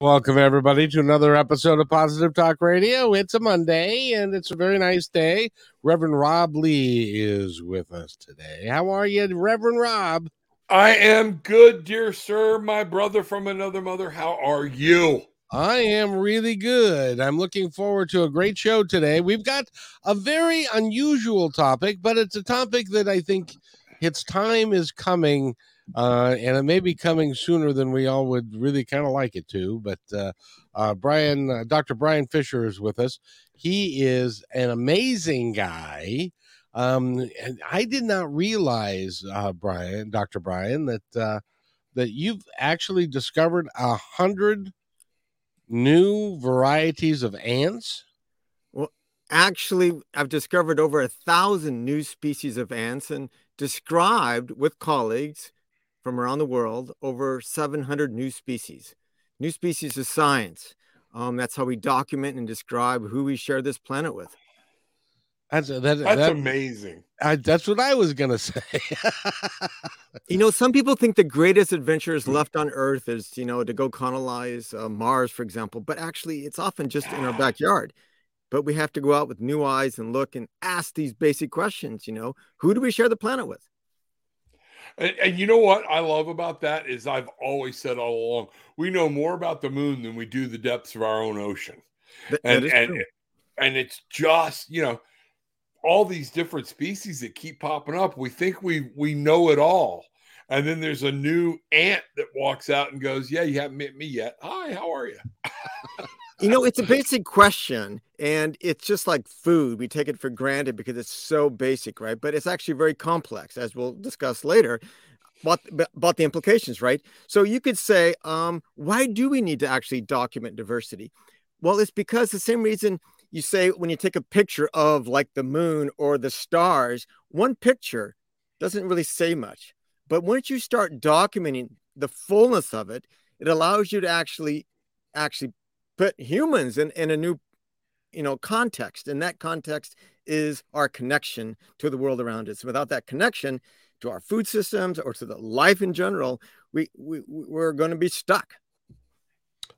Welcome, everybody, to another episode of Positive Talk Radio. It's a Monday, and it's a very nice day. Reverend Rob Lee is with us today. How are you, Reverend Rob? I am good, dear sir, my brother from another mother. How are you? I am really good. I'm looking forward to a great show today. We've got a very unusual topic, but it's a topic that I think its time is coming uh, and it may be coming sooner than we all would really kind of like it to. But uh, uh, Brian, uh, Dr. Brian Fisher is with us. He is an amazing guy. Um, and I did not realize, uh, Brian, Dr. Brian, that uh, that you've actually discovered a hundred new varieties of ants. Well, actually, I've discovered over a thousand new species of ants and described with colleagues from around the world over 700 new species. New species is science. Um, that's how we document and describe who we share this planet with. That's that, that's that, amazing. I, that's what I was gonna say. you know, some people think the greatest adventures left on Earth is you know to go colonize uh, Mars, for example. But actually, it's often just in our backyard. But we have to go out with new eyes and look and ask these basic questions. You know, who do we share the planet with? And, and, you know what I love about that is I've always said all along we know more about the moon than we do the depths of our own ocean. That, and and and it's just you know all these different species that keep popping up. We think we we know it all, and then there's a new ant that walks out and goes, "Yeah, you haven't met me yet. Hi, how are you?" you know, it's a basic question, and it's just like food. We take it for granted because it's so basic, right? But it's actually very complex, as we'll discuss later. About, about the implications, right? So you could say, um, why do we need to actually document diversity? Well, it's because the same reason you say when you take a picture of like the moon or the stars, one picture doesn't really say much. But once you start documenting the fullness of it, it allows you to actually actually put humans in, in a new you know context. And that context is our connection to the world around us. Without that connection to our food systems or to the life in general we, we we're going to be stuck.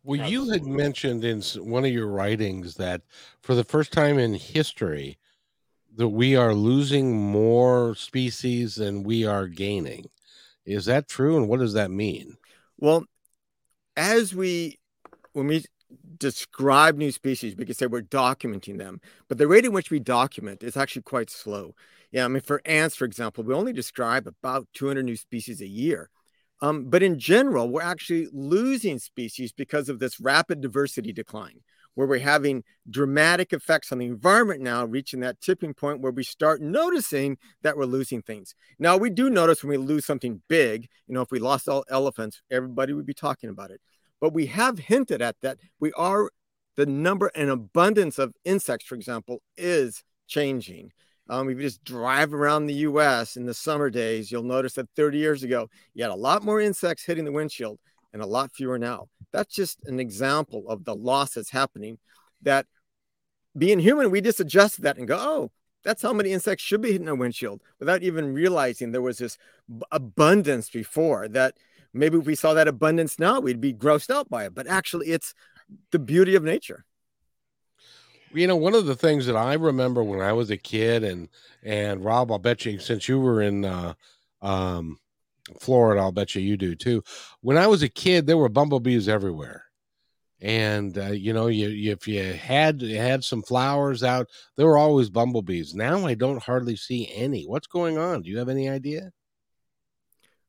Well you had mentioned in one of your writings that for the first time in history that we are losing more species than we are gaining. Is that true? And what does that mean? Well as we when we describe new species, we can say we're documenting them, but the rate in which we document is actually quite slow. Yeah, I mean, for ants, for example, we only describe about 200 new species a year. Um, but in general, we're actually losing species because of this rapid diversity decline, where we're having dramatic effects on the environment now, reaching that tipping point where we start noticing that we're losing things. Now, we do notice when we lose something big, you know, if we lost all elephants, everybody would be talking about it. But we have hinted at that we are the number and abundance of insects, for example, is changing. Um, if you just drive around the US in the summer days, you'll notice that 30 years ago, you had a lot more insects hitting the windshield and a lot fewer now. That's just an example of the loss that's happening. That being human, we just adjusted that and go, oh, that's how many insects should be hitting a windshield without even realizing there was this abundance before that maybe if we saw that abundance now, we'd be grossed out by it. But actually, it's the beauty of nature. You know, one of the things that I remember when I was a kid, and and Rob, I'll bet you, since you were in uh, um, Florida, I'll bet you you do too. When I was a kid, there were bumblebees everywhere. and uh, you know you, you, if you had you had some flowers out there were always bumblebees now i don't hardly see any what's going on do you have any idea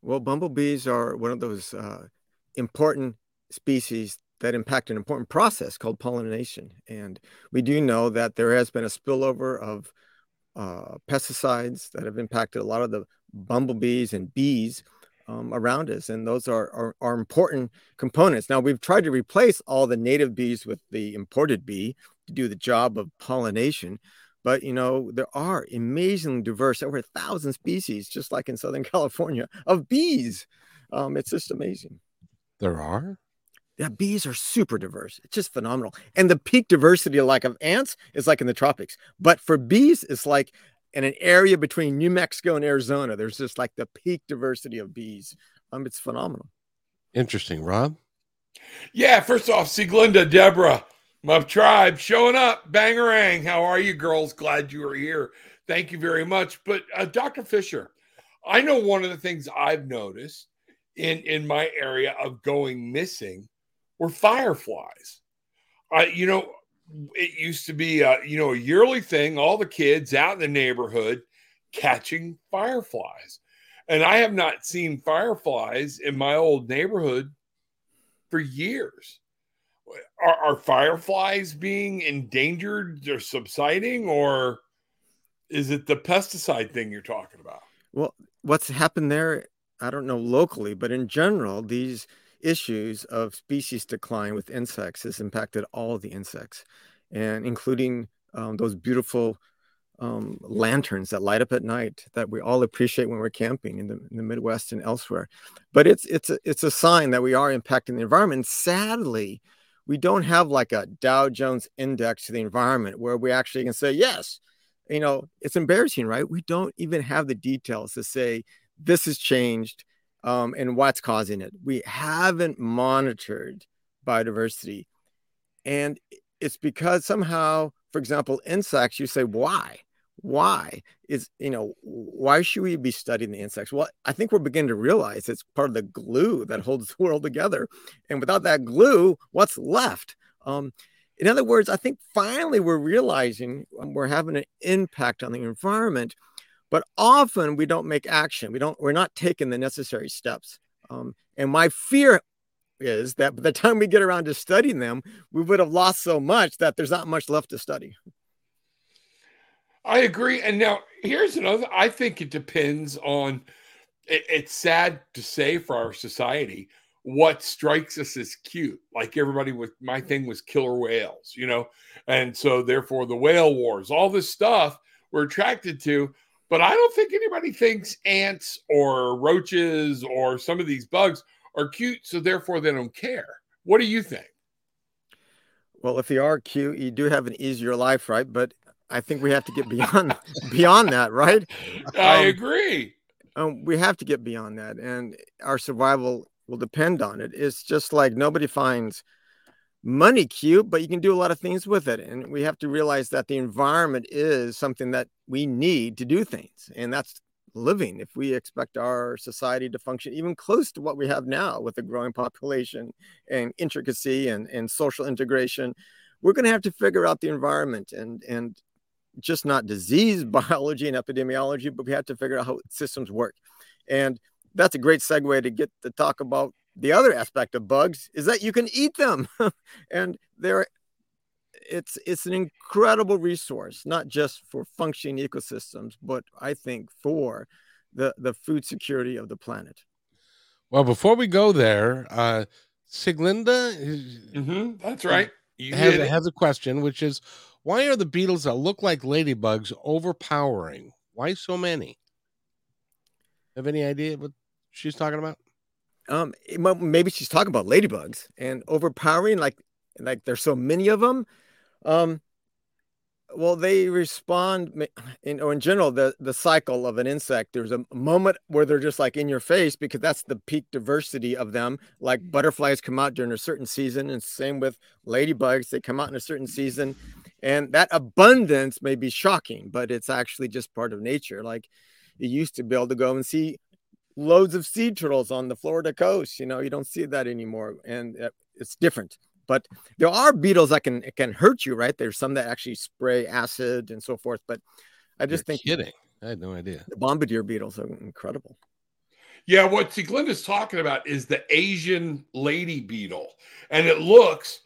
well bumblebees are one of those uh, important species that impact an important process called pollination and we do know that there has been a spillover of uh, pesticides that have impacted a lot of the bumblebees and bees um, around us. And those are, are, are, important components. Now, we've tried to replace all the native bees with the imported bee to do the job of pollination. But, you know, there are amazingly diverse, over a thousand species, just like in Southern California, of bees. Um, it's just amazing. There are? Yeah, bees are super diverse. It's just phenomenal. And the peak diversity, like of ants, is like in the tropics. But for bees, it's like in an area between New Mexico and Arizona. There's just like the peak diversity of bees. Um, it's phenomenal. Interesting, Rob. Yeah, first off, Sieglinde, Deborah, my tribe showing up. Bangarang. How are you, girls? Glad you are here. Thank you very much. But uh, Dr. Fisher, I know one of the things I've noticed in in my area of going missing were fireflies. I, you know, it used to be a, you know a yearly thing all the kids out in the neighborhood catching fireflies and i have not seen fireflies in my old neighborhood for years are, are fireflies being endangered or subsiding or is it the pesticide thing you're talking about well what's happened there i don't know locally but in general these issues of species decline with insects has impacted all the insects, and including um, those beautiful um, lanterns that light up at night that we all appreciate when we're camping in the, in the Midwest and elsewhere. But it's it's a, it's a sign that we are impacting the environment. sadly, we don't have like a Dow Jones index to the environment where we actually can say yes. You know, it's embarrassing, right? We don't even have the details to say this has changed um, and what's causing it. We haven't monitored biodiversity. And it's because somehow, for example, insects, you say, why? Why is, you know, why should we be studying the insects? Well, I think we're beginning to realize it's part of the glue that holds the world together. And without that glue, what's left? Um, in other words, I think finally we're realizing we're having an impact on the environment but often we don't make action we don't we're not taking the necessary steps um, and my fear is that by the time we get around to studying them we would have lost so much that there's not much left to study i agree and now here's another i think it depends on it, it's sad to say for our society what strikes us as cute like everybody with my thing was killer whales you know and so therefore the whale wars all this stuff we're attracted to but I don't think anybody thinks ants or roaches or some of these bugs are cute, so therefore they don't care. What do you think? Well, if they are cute, you do have an easier life, right? But I think we have to get beyond beyond that, right? I um, agree. Um, we have to get beyond that, and our survival will depend on it. It's just like nobody finds money cute, but you can do a lot of things with it. And we have to realize that the environment is something that we need to do things. And that's living. If we expect our society to function even close to what we have now with a growing population and intricacy and, and social integration, we're going to have to figure out the environment and, and just not disease biology and epidemiology, but we have to figure out how systems work. And that's a great segue to get to talk about the other aspect of bugs is that you can eat them. And they're it's it's an incredible resource not just for functioning ecosystems but i think for the the food security of the planet. Well before we go there uh Sieglinde mm-hmm, that's right. Has, has a question which is why are the beetles that look like ladybugs overpowering? Why so many? Have any idea what she's talking about? Um maybe she's talking about ladybugs and overpowering like like there's so many of them um well they respond in or in general the the cycle of an insect. There's a moment where they're just like in your face because that's the peak diversity of them. Like butterflies come out during a certain season and same with ladybugs. They come out in a certain season and that abundance may be shocking but it's actually just part of nature like you used to be able to go and see loads of sea turtles on the Florida coast. You know, you don't see that anymore, and uh, it's different. But there are beetles that can can hurt you, right? There's some that actually spray acid and so forth. But I just You're think kidding. I had no idea. the bombardier beetles are incredible. Yeah, what Sieglinde's talking about is the Asian lady beetle, and it looks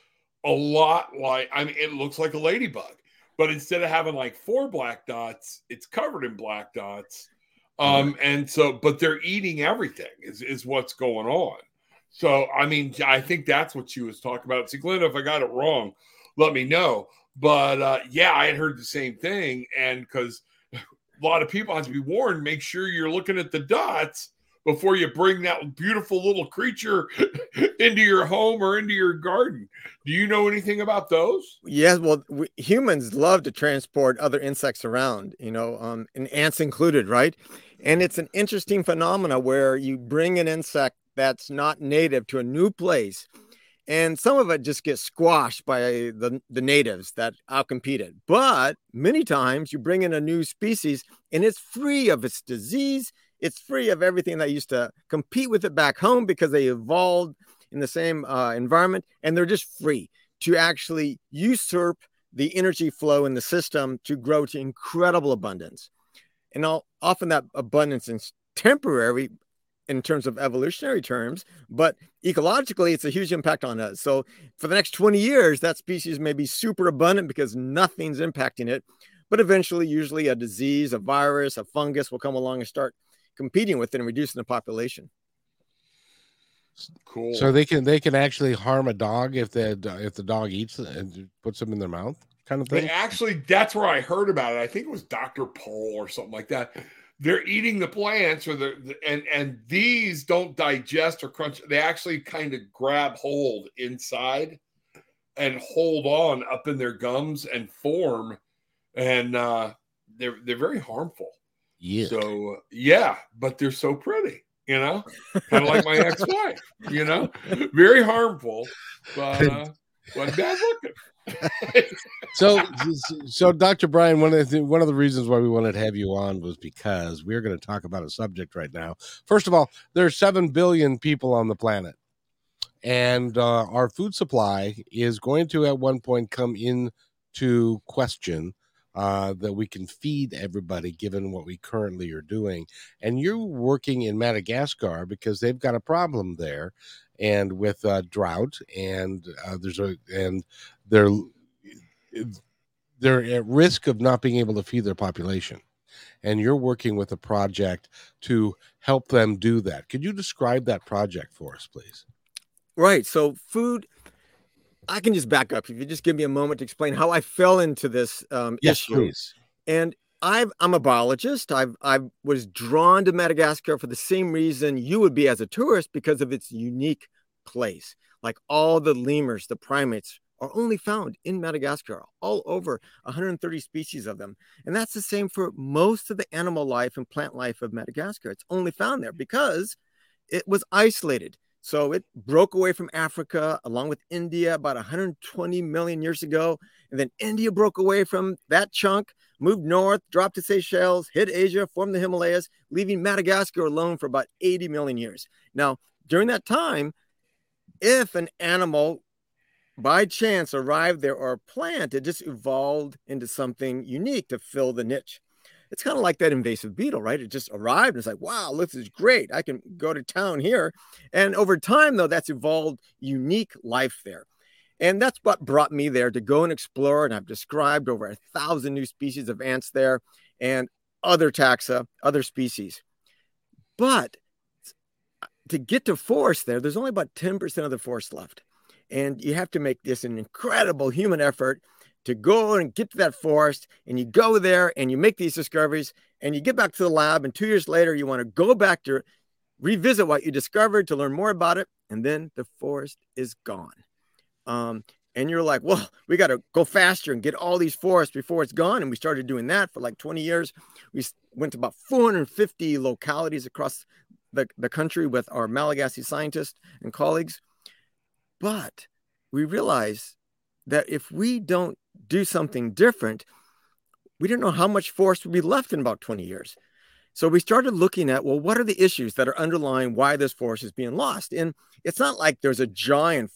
a lot like I mean, it looks like a ladybug, but instead of having like four black dots, it's covered in black dots. Um, and so, but they're eating everything is is what's going on. So, I mean, I think that's what she was talking about. Sieglinde, if I got it wrong, let me know. But uh, yeah, I had heard the same thing, and because a lot of people have to be warned, make sure you're looking at the dots before you bring that beautiful little creature into your home or into your garden. Do you know anything about those? Yes, well, we, humans love to transport other insects around, you know, um, and ants included, right? And it's an interesting phenomena where you bring an insect that's not native to a new place, and some of it just gets squashed by the, the natives that outcompete it. But many times you bring in a new species and it's free of its disease, it's free of everything that used to compete with it back home because they evolved in the same uh, environment and they're just free to actually usurp the energy flow in the system to grow to incredible abundance. And all, often that abundance is temporary in terms of evolutionary terms, but ecologically, it's a huge impact on us. So for the next 20 years, that species may be super abundant because nothing's impacting it. But eventually, usually a disease, a virus, a fungus will come along and start competing with it and reducing the population. Cool. So they can they can actually harm a dog if the if the dog eats it and puts them in their mouth, kind of They thing. actually, that's where I heard about it. I think it was Dr. Pol or something like that. They're eating the plants, or the the- and and these don't digest or crunch. They actually kind of grab hold inside and hold on up in their gums and form, and uh, they're they're very harmful. Yeah. So yeah, but they're so pretty, you know, kind of like my ex-wife, you know, very harmful, but uh, wasn't bad looking. so so dr brian one of the one of the reasons why we wanted to have you on was because we're going to talk about a subject right now first of all there's 7 billion people on the planet and uh, our food supply is going to at one point come into question uh, that we can feed everybody given what we currently are doing. And you're working in madagascar because they've got a problem there and with uh, drought and uh, there's a and they're they're at risk of not being able to feed their population. And you're working with a project to help them do that. Could you describe that project for us please? Right. So food, I can just back up. If you just give me a moment to explain how I fell into this um, issue. please And I've, I'm a biologist. I've, I was drawn to Madagascar for the same reason you would be as a tourist because of its unique place. Like all the lemurs, the primates are only found in Madagascar, all over 130 species of them. And that's the same for most of the animal life and plant life of Madagascar. It's only found there because it was isolated. So it broke away from Africa along with India about 120 million years ago. And then India broke away from that chunk, moved north, dropped to Seychelles, hit Asia, formed the Himalayas, leaving Madagascar alone for about 80 million years. Now, during that time, if an animal by chance arrived there or a plant, it just evolved into something unique to fill the niche. It's kind of like that invasive beetle, right? It just arrived and it's like, wow, this is great. I can go to town here. And over time, though, that's evolved unique life there. And that's what brought me there to go and explore. And I've described over a thousand new species of ants there and other taxa, other species. But uh, to get to forest there, there's only about 10% of the forest left. And you have to make this an incredible human effort to go and get to that forest. And you go there and you make these discoveries and you get back to the lab. And two years later, you want to go back to revisit what you discovered to learn more about it. And then the forest is gone. Um, and you're like, well, we got to go faster and get all these forests before it's gone. And we started doing that for like 20 years. We went to about 450 localities across the, the country with our Malagasy scientists and colleagues. But we realized that if we don't do something different, we don't know how much forest will be left in about 20 years. So we started looking at, well, what are the issues that are underlying why this forest is being lost? And it's not like there's a giant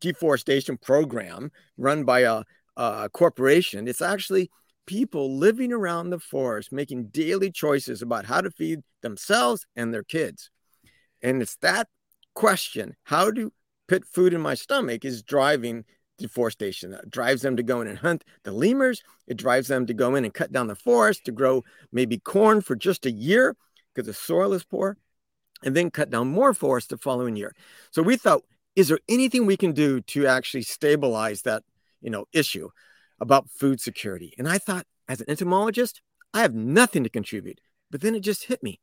deforestation program run by a, a corporation. It's actually people living around the forest making daily choices about how to feed themselves and their kids. And it's that question how to put food in my stomach is driving deforestation. That drives them to go in and hunt the lemurs. It drives them to go in and cut down the forest to grow maybe corn for just a year because the soil is poor, and then cut down more forest the following year. So we thought, is there anything we can do to actually stabilize that, you know, issue about food security? And I thought, as an entomologist, I have nothing to contribute. But then it just hit me.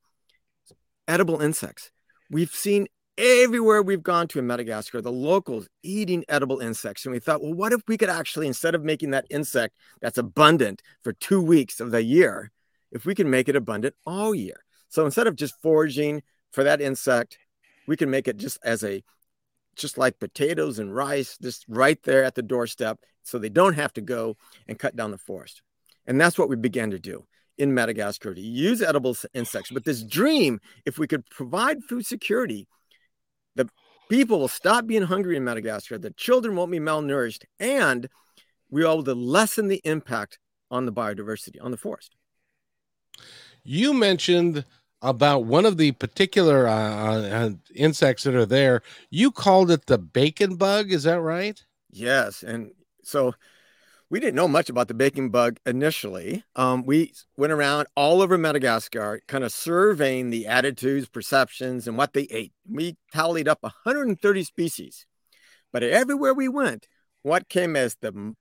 Edible insects. We've seen everywhere we've gone to in Madagascar, the locals eating edible insects. And we thought, well, what if we could actually, instead of making that insect that's abundant for two weeks of the year, if we can make it abundant all year? So instead of just foraging for that insect, we can make it just as a, just like potatoes and rice, just right there at the doorstep. So they don't have to go and cut down the forest. And that's what we began to do in Madagascar to use edible insects. But this dream, if we could provide food security, the people will stop being hungry in Madagascar, the children won't be malnourished, and we will to lessen the impact on the biodiversity, on the forest. You mentioned about one of the particular uh, uh, insects that are there. You called it the bacon bug. Is that right? Yes. And so we didn't know much about the bacon bug initially. Um, we went around all over Madagascar, kind of surveying the attitudes, perceptions, and what they ate. We tallied up 130 species, but everywhere we went, what came as the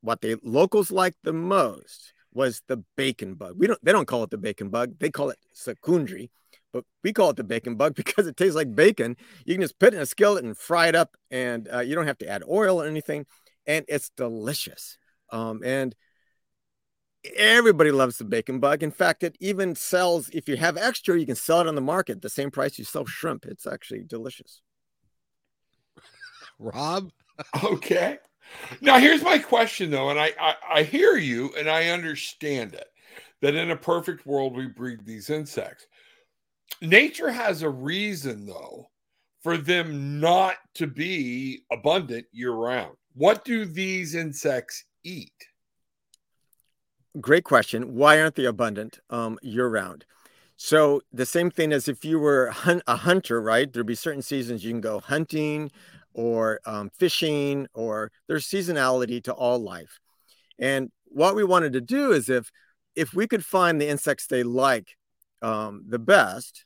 what the locals liked the most was the bacon bug. We don't they don't call it the bacon bug; they call it sakondry, but we call it the bacon bug because it tastes like bacon. You can just put it in a skillet and fry it up, and uh, you don't have to add oil or anything, and it's delicious. Um, and everybody loves the bacon bug. In fact, it even sells, if you have extra, you can sell it on the market the same price you sell shrimp. It's actually delicious. Rob? okay. Now, here's my question, though, and I, I, I hear you and I understand it that in a perfect world, we breed these insects. Nature has a reason, though, for them not to be abundant year round. What do these insects eat? Great question. Why aren't they abundant um, year round? So the same thing as if you were a hunter, right? There'd be certain seasons you can go hunting or um, fishing, or there's seasonality to all life. And what we wanted to do is if if we could find the insects they like um, the best,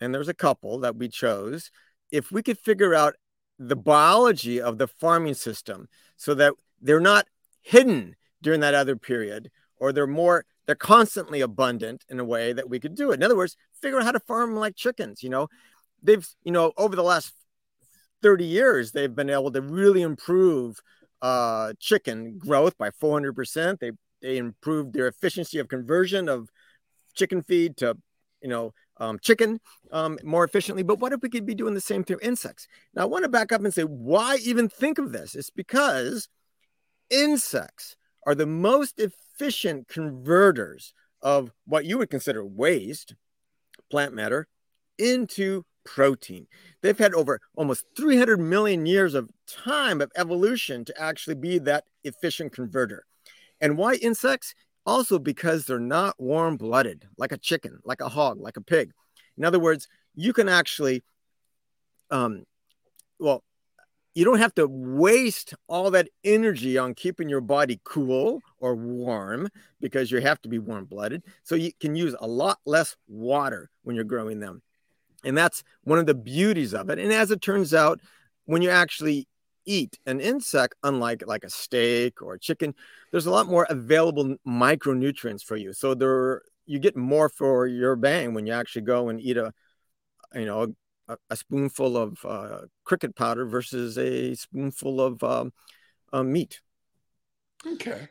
and there's a couple that we chose, if we could figure out the biology of the farming system so that they're not hidden during that other period, or they're more they're constantly abundant in a way that we could do it. In other words, figure out how to farm like chickens. You know, they've you know over the last 30 years they've been able to really improve uh, chicken growth by 400 percent. They they improved their efficiency of conversion of chicken feed to you know um, chicken um, more efficiently. But what if we could be doing the same through insects? Now I want to back up and say why even think of this? It's because insects are the most efficient converters of what you would consider waste, plant matter, into protein. They've had over almost 300 million years of time of evolution to actually be that efficient converter. And why insects? Also because they're not warm blooded, like a chicken, like a hog, like a pig. In other words, you can actually, um, well, you don't have to waste all that energy on keeping your body cool or warm because you have to be warm blooded. So you can use a lot less water when you're growing them. And that's one of the beauties of it. And as it turns out, when you actually eat an insect, unlike like a steak or a chicken, there's a lot more available micronutrients for you. So there you get more for your bang when you actually go and eat a you know a, a spoonful of uh, cricket powder versus a spoonful of um, uh, meat. Okay.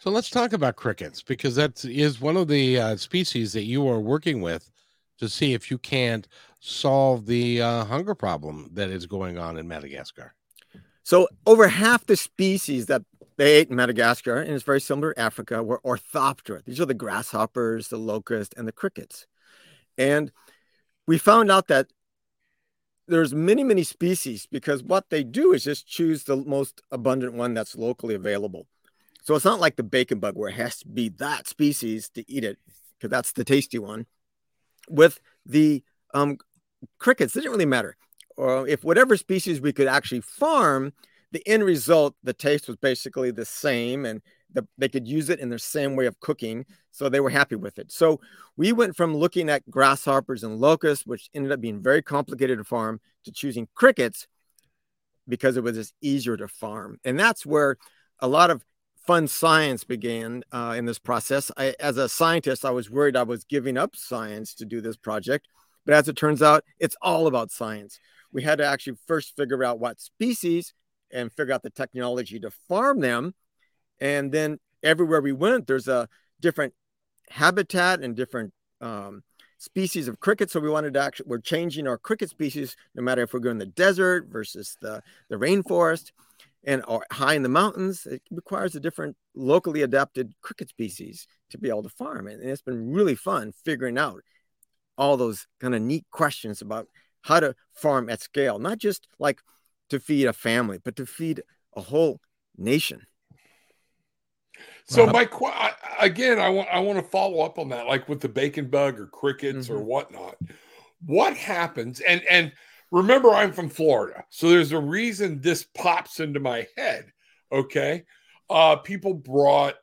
So let's talk about crickets because that is one of the uh, species that you are working with to see if you can't solve the uh, hunger problem that is going on in Madagascar. So over half the species that they ate in Madagascar, and it's very similar to Africa, were orthoptera. These are the grasshoppers, the locust, and the crickets. And we found out that there's many many species because what they do is just choose the most abundant one that's locally available. So it's not like the bacon bug where it has to be that species to eat it because that's the tasty one. With the um, crickets it didn't really matter. Or if whatever species we could actually farm the end result the taste was basically the same and the, they could use it in their same way of cooking so they were happy with it. So we went from looking at grasshoppers and locusts which ended up being very complicated to farm to choosing crickets because it was just easier to farm. And that's where a lot of fun science began uh, in this process. I, as a scientist i was worried i was giving up science to do this project but as it turns out it's all about science. We had to actually first figure out what species and figure out the technology to farm them and then everywhere we went, there's a different habitat and different um, species of cricket. So we wanted to actually, we're changing our cricket species, no matter if we're going the desert versus the, the rainforest and or high in the mountains. It requires a different locally adapted cricket species to be able to farm. And it's been really fun figuring out all those kind of neat questions about how to farm at scale, not just like to feed a family, but to feed a whole nation. So uh, my again, I want I want to follow up on that, like with the bacon bug or crickets mm-hmm. or whatnot. What happens? And and remember, I'm from Florida, so there's a reason this pops into my head. Okay, uh, people brought,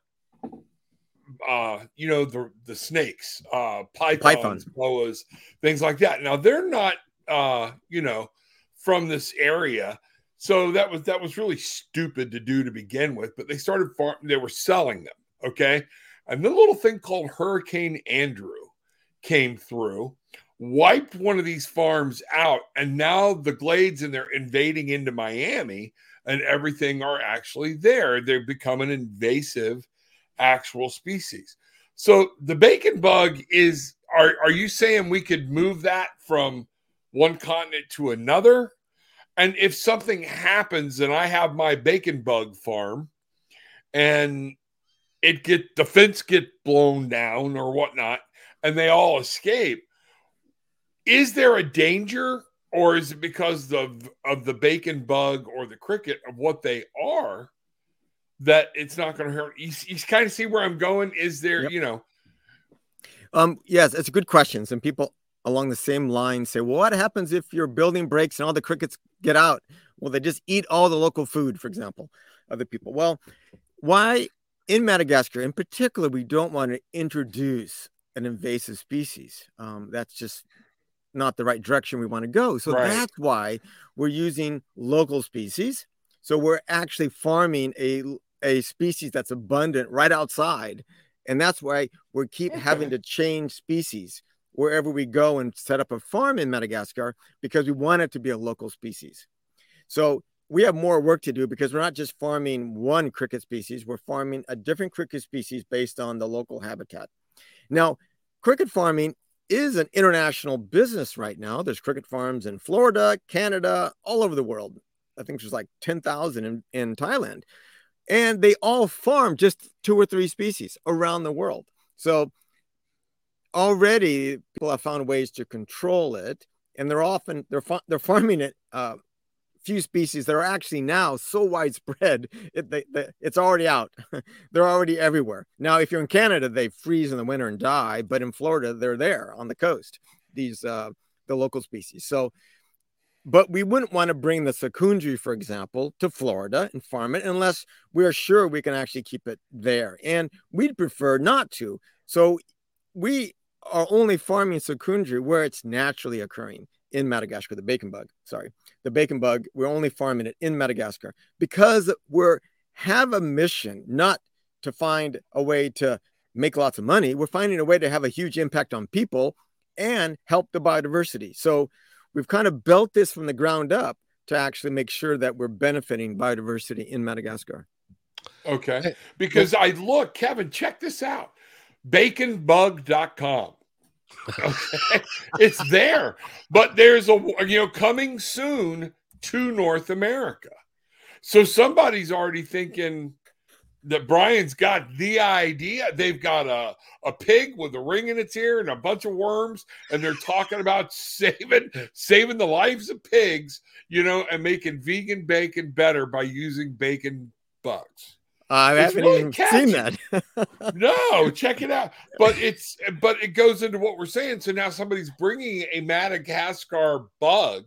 uh, you know, the the snakes, uh, pythons, boas, things like that. Now they're not, uh, you know, from this area so that was that was really stupid to do to begin with, but they started farm they were selling them, okay? And the little thing called Hurricane Andrew came through, wiped one of these farms out, and now the glades and they're invading into Miami and everything are actually there. They've become an invasive actual species. So the bacon bug is are are you saying we could move that from one continent to another? And if something happens and I have my bacon bug farm and it get the fence get blown down or whatnot and they all escape, is there a danger or is it because of, of the bacon bug or the cricket of what they are that it's not going to hurt? You, you kind of see where I'm going. Is there, yep. you know? Um, yes, it's a good question. Some people along the same line say, well, what happens if your building breaks and all the crickets get out? Well, they just eat all the local food, for example, other people. Well, why in Madagascar in particular, we don't want to introduce an invasive species. Um, that's just not the right direction we want to go. So right. that's why we're using local species. So we're actually farming a, a species that's abundant right outside. And that's why we keep having to change species wherever we go and set up a farm in Madagascar because we want it to be a local species. So we have more work to do because we're not just farming one cricket species, we're farming a different cricket species based on the local habitat. Now, cricket farming is an international business right now. There's cricket farms in Florida, Canada, all over the world. I think there's like 10,000 in, in Thailand. And they all farm just two or three species around the world. So already people have found ways to control it, and they're often they're they're farming it. Uh, few species that are actually now so widespread it, they, they, it's already out. They're already everywhere. Now if you're in canada they freeze in the winter and die but in florida they're there on the coast these uh, the local species. So but we wouldn't want to bring the sakondry for example to florida and farm it unless we are sure we can actually keep it there and we'd prefer not to. So we are only farming sakondry where it's naturally occurring in Madagascar, the bacon bug. Sorry, the bacon bug. We're only farming it in Madagascar because we're have a mission not to find a way to make lots of money. We're finding a way to have a huge impact on people and help the biodiversity. So we've kind of built this from the ground up to actually make sure that we're benefiting biodiversity in Madagascar. Okay. Because I look, Kevin, check this out baconbug.com. Okay. it's there, but there's a, you know, coming soon to North America. So somebody's already thinking, that Brian's got the idea. They've got a, a pig with a ring in its ear and a bunch of worms, and they're talking about saving saving the lives of pigs, you know, and making vegan bacon better by using bacon bugs. I haven't really even catchy. seen that. no, check it out. But it's but it goes into what we're saying. So now somebody's bringing a Madagascar bug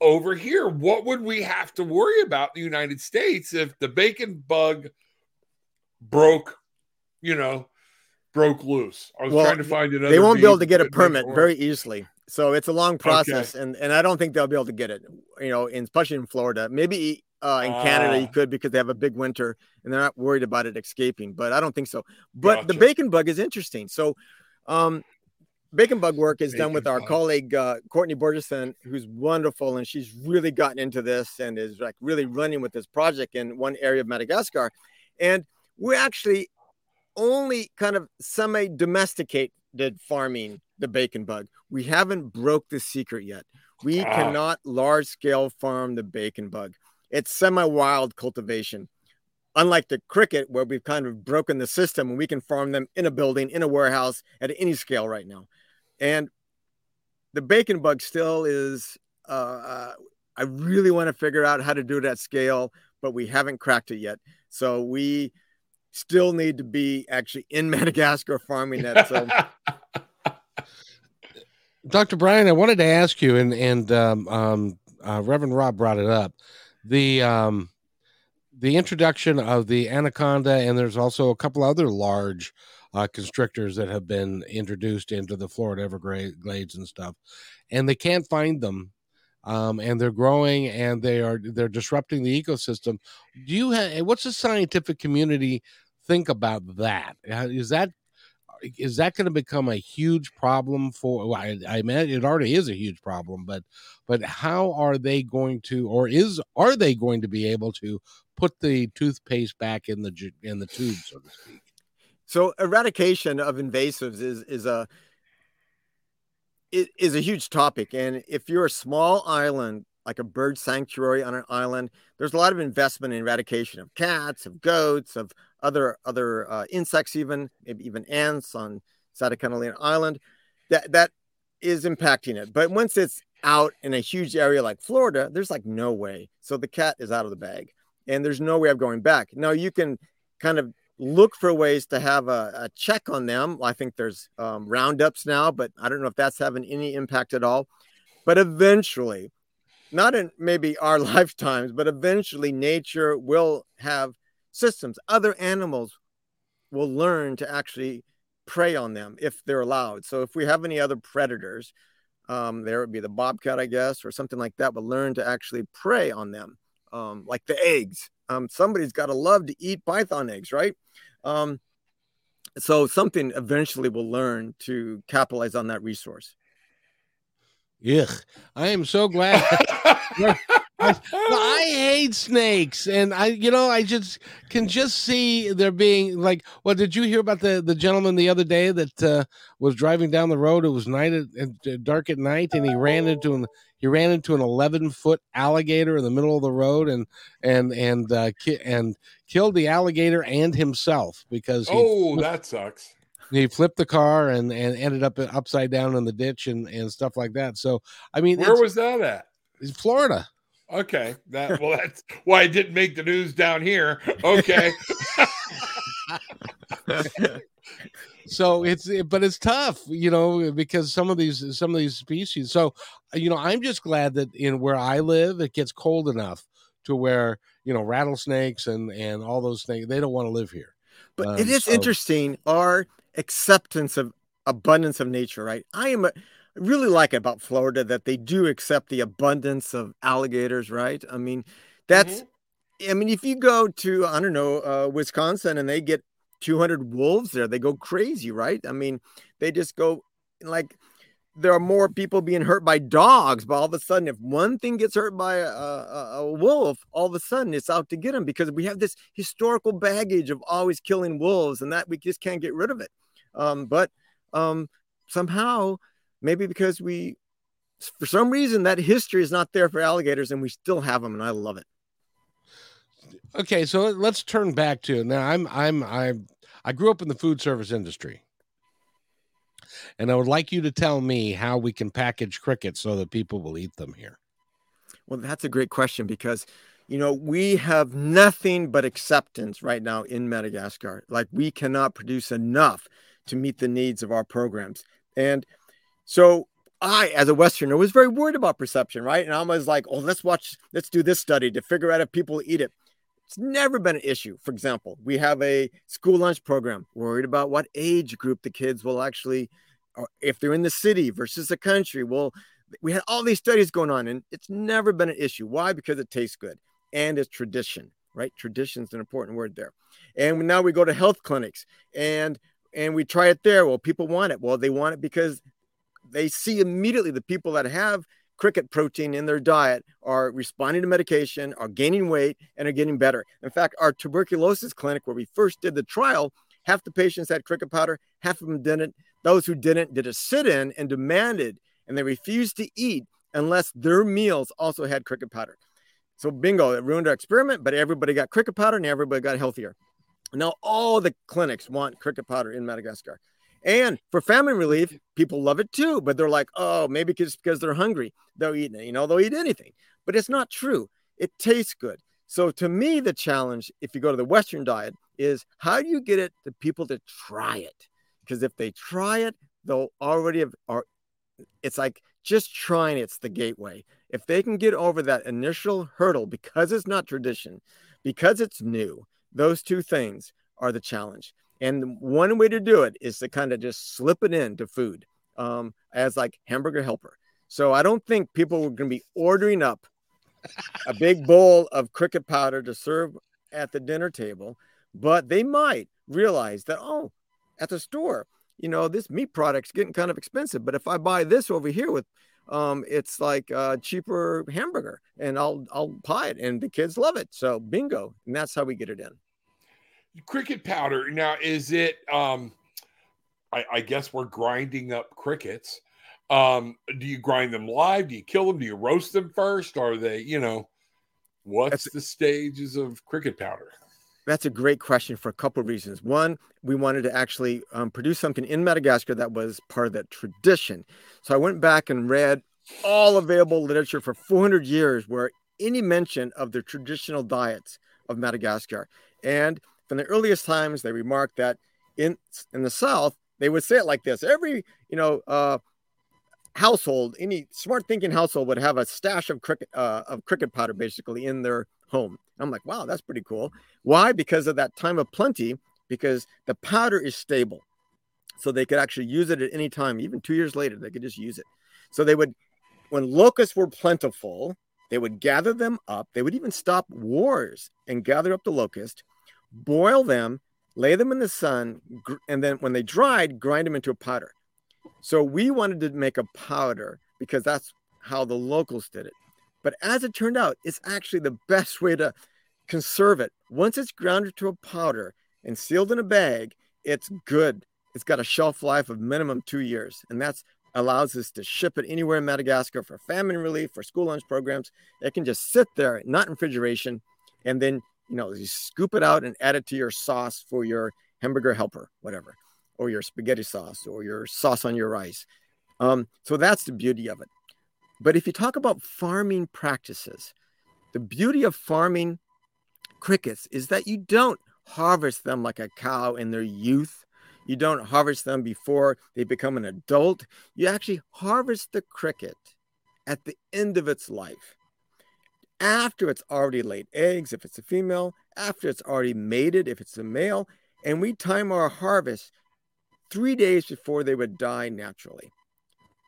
over here. What would we have to worry about in the United States if the bacon bug broke, you know, broke loose? I was well, trying to find another. They won't be able to get a permit very easily. So it's a long process, okay. and, and I don't think they'll be able to get it. You know, in, especially in Florida, maybe uh, in Canada you ah. could because they have a big winter and they're not worried about it escaping. But I don't think so. But gotcha. the bacon bug is interesting. So, um, bacon bug work is bacon done with our bug. colleague uh, Cortni Borgerson, who's wonderful, and she's really gotten into this and is like really running with this project in one area of Madagascar. And we actually only kind of semi domesticated farming the bacon bug. We haven't broke the secret yet. We ah. cannot large scale farm the bacon bug. It's semi wild cultivation. Unlike the cricket, where we've kind of broken the system and we can farm them in a building, in a warehouse, at any scale right now. And the bacon bug still is, uh, uh, I really want to figure out how to do it at scale, but we haven't cracked it yet. So we still need to be actually in Madagascar farming that. So. Dr. Brian, I wanted to ask you, and and um, um, uh, Reverend Rob brought it up, the um, the introduction of the anaconda, and there's also a couple other large uh, constrictors that have been introduced into the Florida Everglades and stuff, and they can't find them, um, and they're growing and they are they're disrupting the ecosystem. Do you have what's the scientific community think about that? Is that is that going to become a huge problem for? I, I it already is a huge problem, but but how are they going to, or is are they going to be able to put the toothpaste back in the in the tube, so to speak? So eradication of invasives is is a is a huge topic, and if you're a small island like a bird sanctuary on an island, there's a lot of investment in eradication of cats, of goats, of other other uh, insects, even maybe even ants on Santa Catalina Island. That that is impacting it. But once it's out in a huge area like Florida, there's like no way. So the cat is out of the bag, and there's no way of going back. Now you can kind of look for ways to have a, a check on them. I think there's um, roundups now, but I don't know if that's having any impact at all. But eventually, not in maybe our lifetimes, but eventually nature will have systems. Other animals will learn to actually prey on them if they're allowed. So if we have any other predators, um, there would be the bobcat, I guess, or something like that, will learn to actually prey on them, um, like the eggs. Um, somebody's got to love to eat python eggs, right? Um, so something eventually will learn to capitalize on that resource. Yeah, I am so glad. I, I, hate snakes, and I, you know, I just can just see there being like. Well, did you hear about the the gentleman the other day that uh, was driving down the road? It was night at, dark at night, and he ran into an he ran into an eleven foot alligator in the middle of the road, and and and uh, ki- and killed the alligator and himself because. oh, that sucks he flipped the car and and ended up upside down in the ditch and and stuff like that. So I mean, where was that at? Florida. Okay, that well, that's why I didn't make the news down here. Okay. so it's but it's tough you know because some of these some of these species so you know i'm just glad that in where i live it gets cold enough to where you know rattlesnakes and and all those things they don't want to live here but um, it is so. interesting our acceptance of abundance of nature right i am a, really like about Florida that they do accept the abundance of alligators, right? I mean, that's, mm-hmm. I mean, if you go to, I don't know, uh, Wisconsin and they get 200 wolves there, they go crazy, right? I mean, they just go like, there are more people being hurt by dogs, but all of a sudden, if one thing gets hurt by a, a, a wolf, all of a sudden it's out to get them because we have this historical baggage of always killing wolves, and that we just can't get rid of it. Um, but um, somehow maybe because we for some reason that history is not there for alligators and we still have them and i love it Okay, so let's turn back to now. I'm I'm I I grew up in the food service industry, and I would like you to tell me how we can package crickets so that people will eat them here. Well, that's a great question because you know we have nothing but acceptance right now in Madagascar. Like we cannot produce enough to meet the needs of our programs, and so I, as a Westerner, was very worried about perception, right? And I was like, oh, let's watch, let's do this study to figure out if people eat it. It's never been an issue. For example, we have a school lunch program worried about what age group the kids will actually, if they're in the city versus the country. Well, we had all these studies going on, and it's never been an issue. Why? Because it tastes good and it's tradition, right? Tradition is an important word there. And now we go to health clinics and and we try it there. Well, people want it. Well, they want it because they see immediately the people that have cricket protein in their diet are responding to medication, are gaining weight, and are getting better. In fact, our tuberculosis clinic, where we first did the trial, half the patients had cricket powder, half of them didn't. Those who didn't did a sit in and demanded, and they refused to eat unless their meals also had cricket powder. So, bingo, it ruined our experiment, but everybody got cricket powder and everybody got healthier. Now, all the clinics want cricket powder in Madagascar. And for famine relief, people love it too, but they're like, oh, maybe it's because they're hungry. They'll eat, you know, they'll eat anything. But it's not true. It tastes good. So to me, the challenge, if you go to the Western diet, is how do you get it to people to try it? Because if they try it, they'll already have, are, it's like just trying it's the gateway. If they can get over that initial hurdle because it's not tradition, because it's new, those two things are the challenge. And one way to do it is to kind of just slip it into food um, as like hamburger helper. So I don't think people are going to be ordering up a big bowl of cricket powder to serve at the dinner table, but they might realize that, oh, at the store, you know, this meat product's getting kind of expensive. But if I buy this over here with um, it's like a cheaper hamburger and I'll I'll buy it and the kids love it. So bingo. And that's how we get it in cricket powder. Now, is it? Um, I, I guess we're grinding up crickets. Um, do you grind them live? Do you kill them? Do you roast them first? Are they, you know, what's That's, the stages of cricket powder? That's a great question for a couple of reasons. One, we wanted to actually um, produce something in Madagascar that was part of that tradition. So I went back and read all available literature for 400 years where any mention of the traditional diets of Madagascar. And from the earliest times, they remarked that in in the South, they would say it like this: every you know uh, household, any smart thinking household would have a stash of cricket uh, of cricket powder basically in their home. I'm like, wow, that's pretty cool. Why? Because of that time of plenty. Because the powder is stable, so they could actually use it at any time. Even two years later, they could just use it. So they would, when locusts were plentiful, they would gather them up. They would even stop wars and gather up the locust boil them, lay them in the sun, and then when they dried, grind them into a powder. So we wanted to make a powder because that's how the locals did it. But as it turned out, it's actually the best way to conserve it. Once it's ground to a powder and sealed in a bag, it's good. It's got a shelf life of minimum two years. And that's allows us to ship it anywhere in Madagascar for famine relief, for school lunch programs. It can just sit there, not in refrigeration, and then you know, you scoop it out and add it to your sauce for your hamburger helper, whatever, or your spaghetti sauce or your sauce on your rice. Um, so that's the beauty of it. But if you talk about farming practices, the beauty of farming crickets is that you don't harvest them like a cow in their youth. You don't harvest them before they become an adult. You actually harvest the cricket at the end of its life after it's already laid eggs if it's a female, after it's already mated if it's a male, and we time our harvest three days before they would die naturally.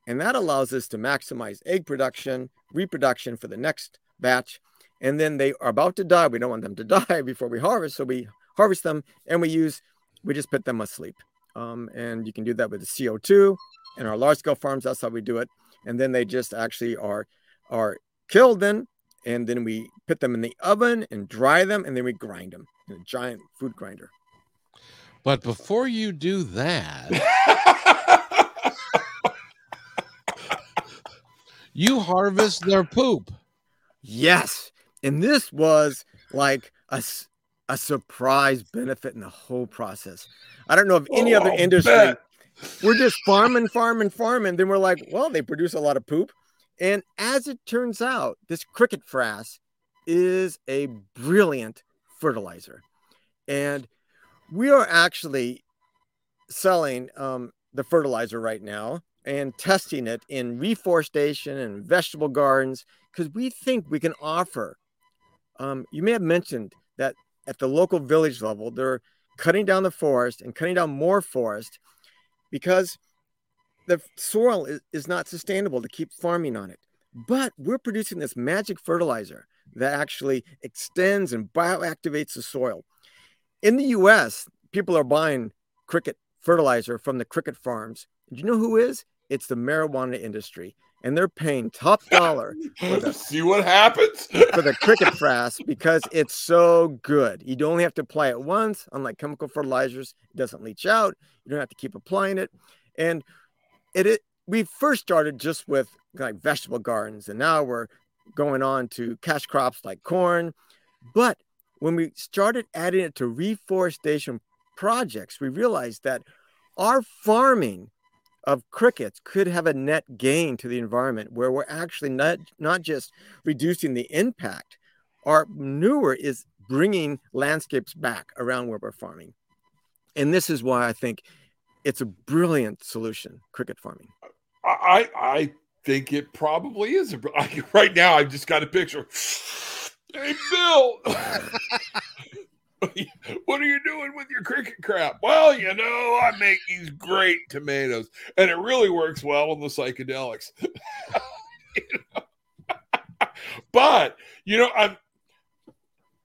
And that allows us to maximize egg production, reproduction for the next batch. And then they are about to die. We don't want them to die before we harvest. So we harvest them and we use, we just put them asleep. Um, and you can do that with the CO2 in our large scale farms. That's how we do it. And then they just actually are, are killed then and then we put them in the oven and dry them, and then we grind them in a giant food grinder. But before you do that, you harvest their poop. Yes. And this was like a, a surprise benefit in the whole process. I don't know of any oh, other industry. Bet. We're just farming, farming, farming. Then we're like, well, they produce a lot of poop. And as it turns out, this cricket frass is a brilliant fertilizer. And we are actually selling um, the fertilizer right now and testing it in reforestation and vegetable gardens because we think we can offer. Um, you may have mentioned that at the local village level, they're cutting down the forest and cutting down more forest because the soil is, is not sustainable to keep farming on it. But we're producing this magic fertilizer that actually extends and bioactivates the soil. In the US, people are buying cricket fertilizer from the cricket farms. Do you know who is? it's the marijuana industry, and they're paying top dollar. The, See what happens for the cricket frass because it's so good. You only have to apply it once, unlike chemical fertilizers. It doesn't leach out. You don't have to keep applying it, and it, it we first started just with like vegetable gardens, and now we're going on to cash crops like corn. But when we started adding it to reforestation projects, we realized that our farming of crickets could have a net gain to the environment where we're actually not, not just reducing the impact, our manure is bringing landscapes back around where we're farming. And this is why I think it's a brilliant solution, cricket farming. I, I think it probably is. Right now, I've just got a picture. Hey, Bill. what are you doing with your cricket crap? Well, you know, I make these great tomatoes, and it really works well on the psychedelics. you know? but you know, I'm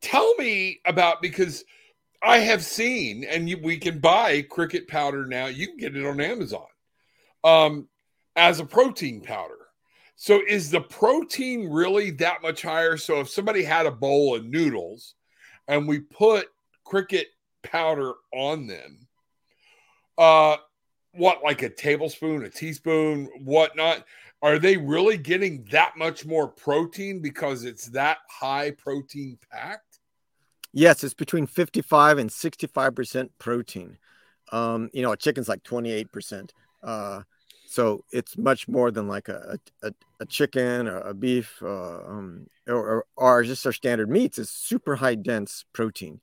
tell me about because I have seen, and you, we can buy cricket powder now. You can get it on Amazon um, as a protein powder. So, is the protein really that much higher? So, if somebody had a bowl of noodles and we put cricket powder on them. Uh, what like a tablespoon, a teaspoon, whatnot? Are they really getting that much more protein because it's that high protein packed? Yes, it's between 55 and 65% protein. Um, you know, a chicken's like 28%. Uh, so it's much more than like a, a, a chicken or a beef uh, um, or, or, just our standard meats is super high dense protein.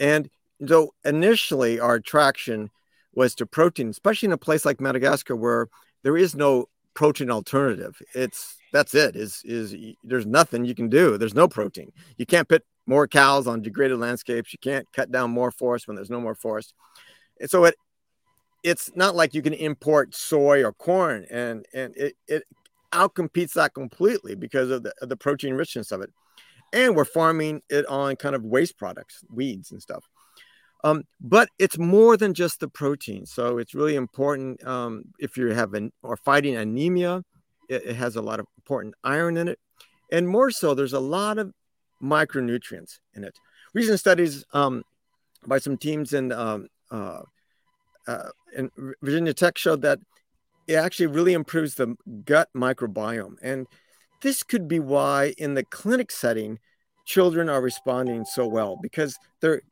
And so initially our attraction was to protein, especially in a place like Madagascar where there is no protein alternative. It's that's it. Is is there's nothing you can do. There's no protein. You can't put more cows on degraded landscapes. You can't cut down more forest when there's no more forest. And so it it's not like you can import soy or corn and and it, it outcompetes that completely because of the, of the protein richness of it. And we're farming it on kind of waste products, weeds and stuff. Um, but it's more than just the protein. So it's really important um, if you have an or fighting anemia, it, it, has a lot of important iron in it. And more so, there's a lot of micronutrients in it. Recent studies um, by some teams in um, uh, uh, and Virginia Tech showed that it actually really improves the gut microbiome. And this could be why, in the clinic setting, children are responding so well because they're,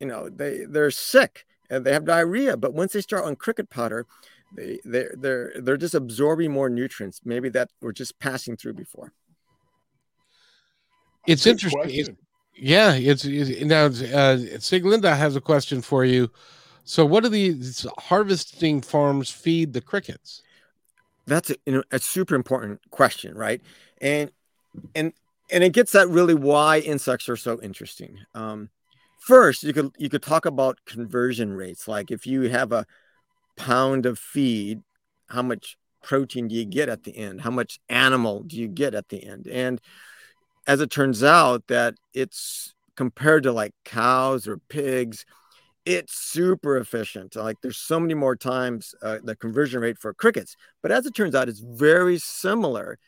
you know, they they're sick and they have diarrhea, but once they start on cricket powder, they they they're they're just absorbing more nutrients, maybe that were just passing through before. It's Good interesting. It's, yeah, it's, it's now uh, Sieglinde has a question for you. So, what do these harvesting farms feed the crickets? That's a, you know, a super important question, right? And and and it gets at really why insects are so interesting. Um, first, you could you could talk about conversion rates. Like if you have a pound of feed, how much protein do you get at the end? How much animal do you get at the end? And as it turns out, that it's compared to like cows or pigs, it's super efficient. Like there's so many more times uh, the conversion rate for crickets, but as it turns out, it's very similar,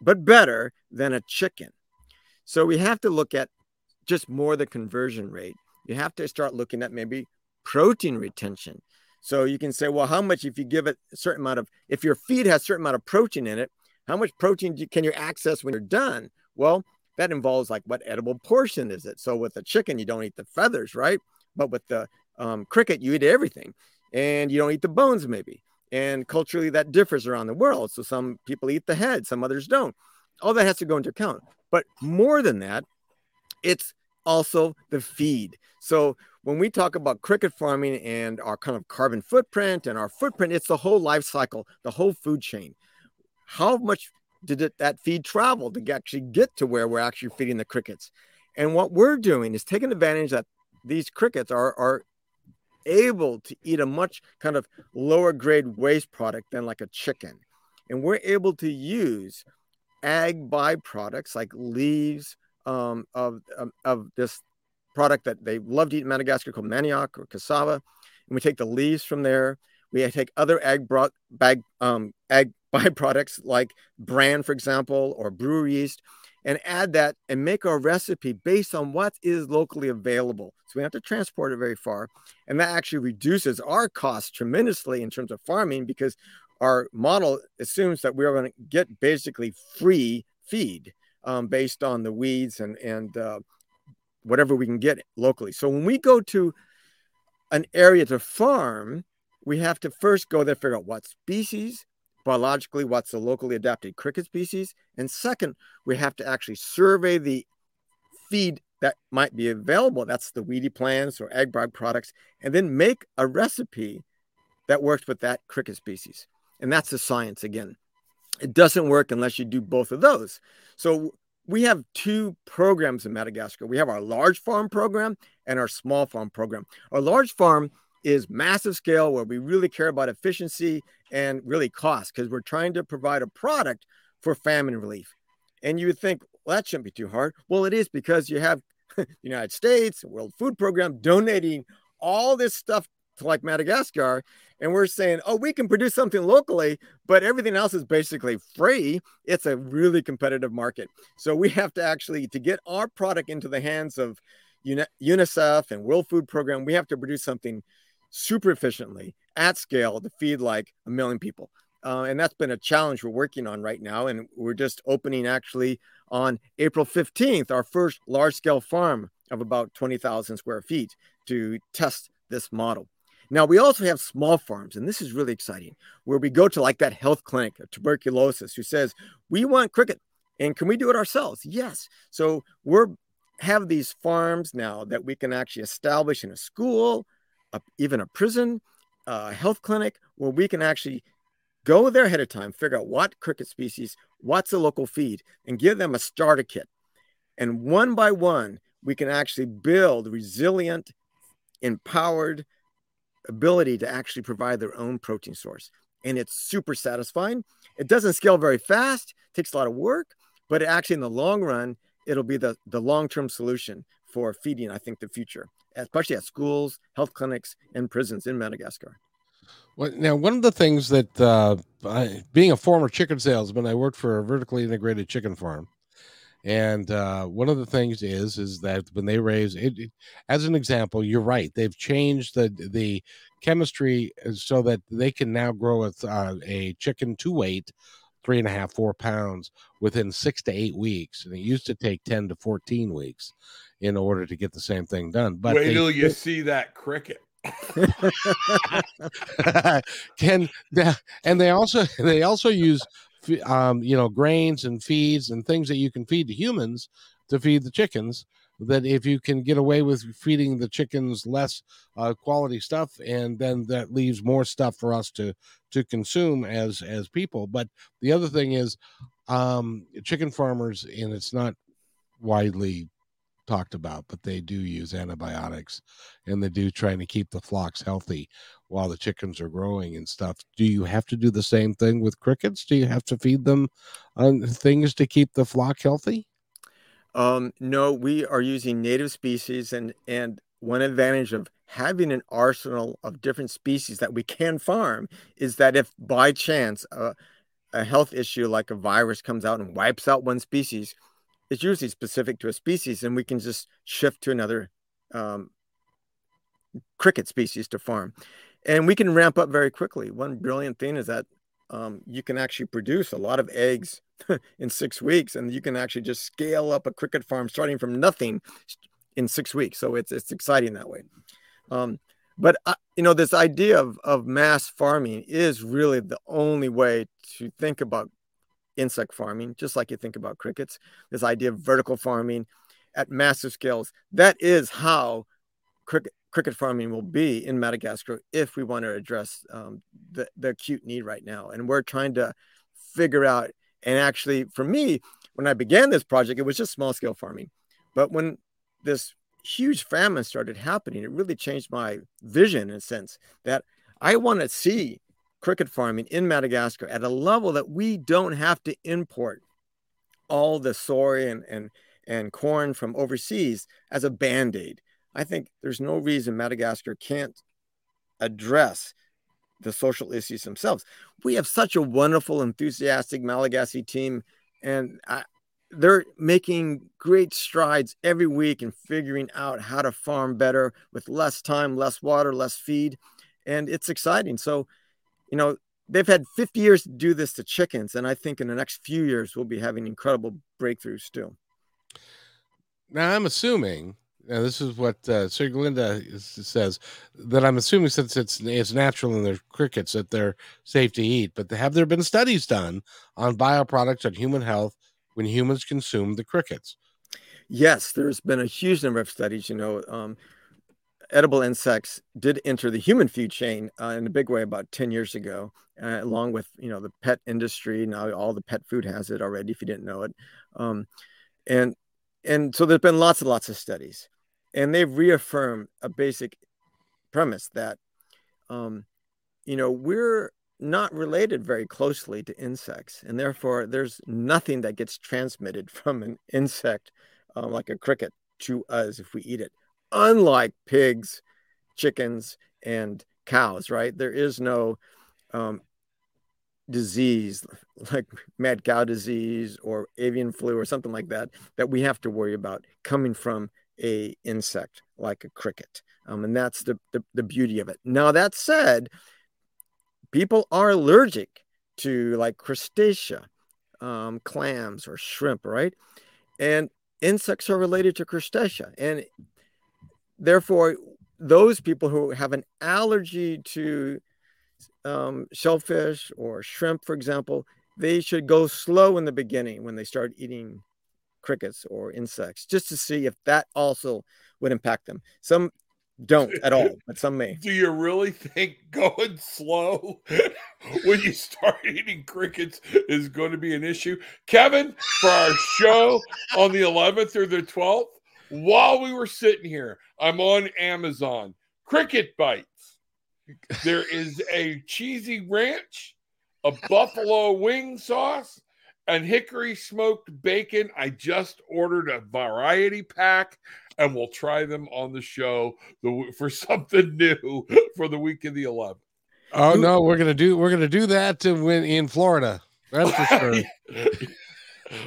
but better than a chicken. So we have to look at just more the conversion rate. You have to start looking at maybe protein retention. So you can say, well, how much if you give it a certain amount of, if your feed has a certain amount of protein in it, how much protein can you access when you're done? Well, that involves like what edible portion is it? So with the chicken, you don't eat the feathers, right? But with the um, cricket, you eat everything, and you don't eat the bones, maybe. And culturally, that differs around the world. So some people eat the head, some others don't. All that has to go into account. But more than that, it's also the feed. So when we talk about cricket farming and our kind of carbon footprint and our footprint, it's the whole life cycle, the whole food chain. How much did it, that feed travel to actually get to where we're actually feeding the crickets? And what we're doing is taking advantage that these crickets are, are able to eat a much kind of lower grade waste product than like a chicken. And we're able to use ag byproducts like leaves um, of, of, of, this product that they love to eat in Madagascar called manioc or cassava. And we take the leaves from there. We take other ag, bro- bag, um, ag byproducts like bran, for example, or brewer yeast, and add that and make our recipe based on what is locally available. So we have to transport it very far. And that actually reduces our costs tremendously in terms of farming because our model assumes that we are going to get basically free feed um, based on the weeds and, and uh, whatever we can get locally. So when we go to an area to farm, we have to first go there, figure out what species, biologically, what's the locally adapted cricket species. And second, we have to actually survey the feed that might be available. That's the weedy plants or ag products, and then make a recipe that works with that cricket species. And that's the science again. It doesn't work unless you do both of those. So we have two programs in Madagascar. We have our large farm program and our small farm program. Our large farm is massive scale where we really care about efficiency and really cost because we're trying to provide a product for famine relief. And you would think, well, that shouldn't be too hard. Well, it is because you have the United States, World Food Program donating all this stuff to like Madagascar. And we're saying, oh, we can produce something locally, but everything else is basically free. It's a really competitive market. So we have to actually, to get our product into the hands of UNICEF and World Food Program, we have to produce something super efficiently at scale to feed like a million people. Uh, and that's been a challenge we're working on right now. And we're just opening actually on April 15th, our first large scale farm of about 20,000 square feet to test this model. Now, we also have small farms, and this is really exciting, where we go to like that health clinic of tuberculosis who says, We want cricket, and can we do it ourselves? Yes. So we're have these farms now that we can actually establish in a school, a, even a prison, a health clinic, where we can actually go there ahead of time, figure out what cricket species, what's the local feed, and give them a starter kit. And one by one, we can actually build resilient, empowered ability to actually provide their own protein source. And it's super satisfying. It doesn't scale very fast, takes a lot of work, but actually in the long run, it'll be the, the long-term solution for feeding, I think, the future, especially at schools, health clinics, and prisons in Madagascar. Well, now, one of the things that, uh, I, being a former chicken salesman, I worked for a vertically integrated chicken farm, and uh, one of the things is is that when they raise it, it, as an example, you're right. They've changed the the chemistry so that they can now grow a, uh, a chicken to weight three and a half, four pounds within six to eight weeks. And it used to take 10 to 14 weeks in order to get the same thing done. But wait till you see that cricket. can and they also they also use um, you know grains and feeds and things that you can feed to humans to feed the chickens that if you can get away with feeding the chickens less uh, quality stuff and then that leaves more stuff for us to to consume as as people. But the other thing is um chicken farmers and it's not widely talked about but they do use antibiotics and they do trying to keep the flocks healthy while the chickens are growing and stuff. Do you have to do the same thing with crickets? Do you have to feed them things to keep the flock healthy um, no, we are using native species, and and one advantage of having an arsenal of different species that we can farm is that if by chance a, a health issue like a virus comes out and wipes out one species, it's usually specific to a species, and we can just shift to another um, cricket species to farm, and we can ramp up very quickly. One brilliant thing is that um, you can actually produce a lot of eggs in six weeks, and you can actually just scale up a cricket farm starting from nothing in six weeks. So it's it's exciting that way. Um, but uh, you know, this idea of of mass farming is really the only way to think about insect farming, just like you think about crickets. This idea of vertical farming at massive scales. That is how cricket cricket farming will be in Madagascar if we want to address um, the, the acute need right now. And we're trying to figure out, and actually, for me, when I began this project, it was just small scale farming. But when this huge famine started happening, it really changed my vision in a sense that I want to see cricket farming in Madagascar at a level that we don't have to import all the soy and, and, and corn from overseas as a band aid. I think there's no reason Madagascar can't address the social issues themselves. We have such a wonderful, enthusiastic Malagasy team, and I, they're making great strides every week in figuring out how to farm better with less time, less water, less feed. And it's exciting. So, you know, they've had 50 years to do this to chickens. And I think in the next few years, we'll be having incredible breakthroughs too. Now, I'm assuming now this is what uh, Sieglinde says that I'm assuming since it's it's natural in their crickets that they're safe to eat. But have there been studies done on bioproducts on human health when humans consume the crickets? Yes, there's been a huge number of studies. You know, um, edible insects did enter the human food chain uh, in a big way about 10 years ago, uh, along with you know the pet industry. Now all the pet food has it already. If you didn't know it, um, and and so there's been lots and lots of studies and they've reaffirmed a basic premise that um, you know we're not related very closely to insects and therefore there's nothing that gets transmitted from an insect um, like a cricket to us if we eat it. Unlike pigs chickens and cows right? There is no um, disease like mad cow disease or avian flu or something like that that we have to worry about coming from a insect like a cricket. Um, and that's the, the, the beauty of it. Now, that said, people are allergic to like crustacea, um, clams, or shrimp, right? And insects are related to crustacea. And therefore, those people who have an allergy to um, shellfish or shrimp, for example, they should go slow in the beginning when they start eating crickets or insects just to see if that also would impact them. Some don't at all, but some may. Do you really think going slow when you start eating crickets is going to be an issue? Kevin, for our show on the 11th or the 12th, while we were sitting here, I'm on Amazon. Cricket bites. There is a cheesy ranch, a buffalo wing sauce, and hickory smoked bacon. I just ordered a variety pack and we'll try them on the show the, for something new for the week of the 11th. Oh no, we're gonna do we're gonna do that to win in Florida. That's for sure.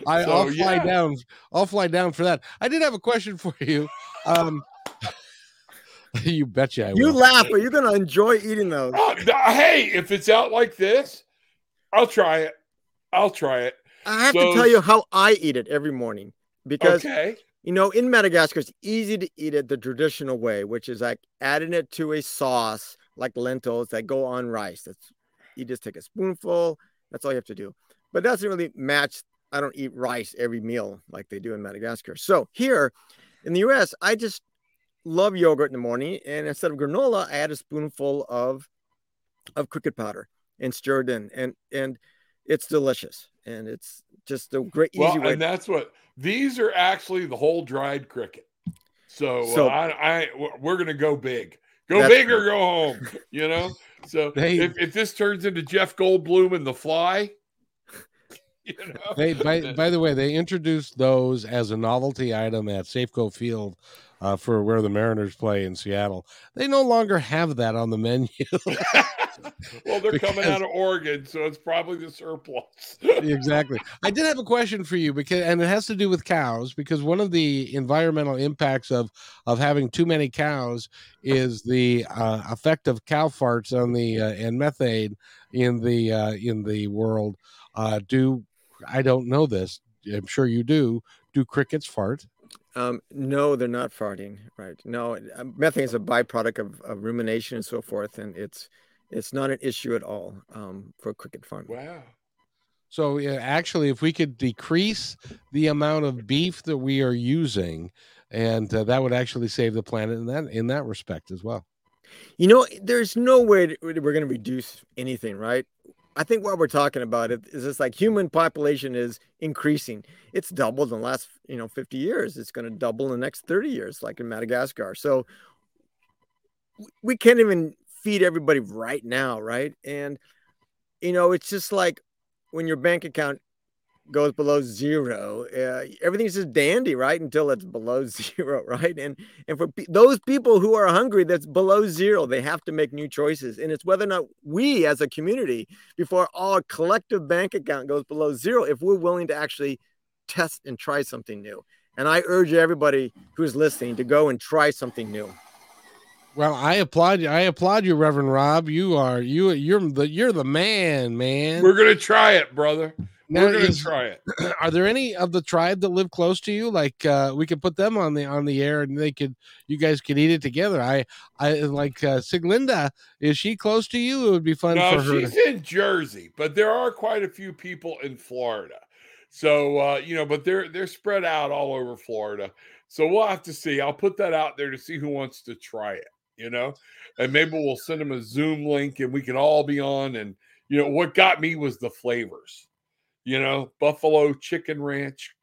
I, will fly yeah. down. I'll fly down for that. I did have a question for you. Um, you betcha. I you will. laugh, but you're gonna enjoy eating those. Uh, hey, if it's out like this, I'll try it. I'll try it. I have so, to tell you how I eat it every morning because okay. you know in Madagascar it's easy to eat it the traditional way, which is like adding it to a sauce like lentils that go on rice. That's you just take a spoonful. That's all you have to do. But that doesn't really match. I don't eat rice every meal like they do in Madagascar. So here in the U.S., I just love yogurt in the morning, and instead of granola, I add a spoonful of of cricket powder and stir it in, and and it's delicious and it's just a great easy well, way. And that's what these are actually the whole dried cricket. So, so uh, I, I we're gonna go big, go big or go home. You know. So they, if, if this turns into Jeff Goldblum and The Fly, you know. They by by the way, they introduced those as a novelty item at Safeco Field uh, for where the Mariners play in Seattle. They no longer have that on the menu. well, they're because, coming out of Oregon, so it's probably the surplus. exactly. I did have a question for you because, and it has to do with cows, because one of the environmental impacts of of having too many cows is the uh, effect of cow farts on the uh, and methane in the uh, in the world. Uh, do I don't know this. I'm sure you do. Do crickets fart? Um, no, they're not farting. Right? No, uh, methane is a byproduct of, of rumination and so forth, and it's it's not an issue at all um, for cricket farming. Wow. So yeah, actually, if we could decrease the amount of beef that we are using, and uh, that would actually save the planet in that in that respect as well. You know, there's no way we're going to reduce anything, right? I think what we're talking about is this like human population is increasing. It's doubled in the last, you know, 50 years. It's going to double in the next 30 years, like in Madagascar. So we can't even feed everybody right now, right? And you know, it's just like when your bank account goes below zero, uh, everything's just dandy, right? Until it's below zero, right? And and for pe- those people who are hungry, that's below zero, they have to make new choices. And it's whether or not we, as a community, before our collective bank account goes below zero, if we're willing to actually test and try something new. And I urge everybody who's listening to go and try something new. Well, I applaud you. I applaud you, Reverend Rob. You are you you're the you're the man, man. We're gonna try it, brother. Now, We're gonna is, try it. Are there any of the tribe that live close to you? Like uh, we could put them on the on the air, and they could you guys could eat it together. I I like uh, Sieglinde. Is she close to you? It would be fun no, for her. she's in Jersey, but there are quite a few people in Florida. So uh, you know, but they're they're spread out all over Florida. So we'll have to see. I'll put that out there to see who wants to try it. You know, and maybe we'll send them a Zoom link, and we can all be on. And you know, what got me was the flavors you know, buffalo chicken ranch,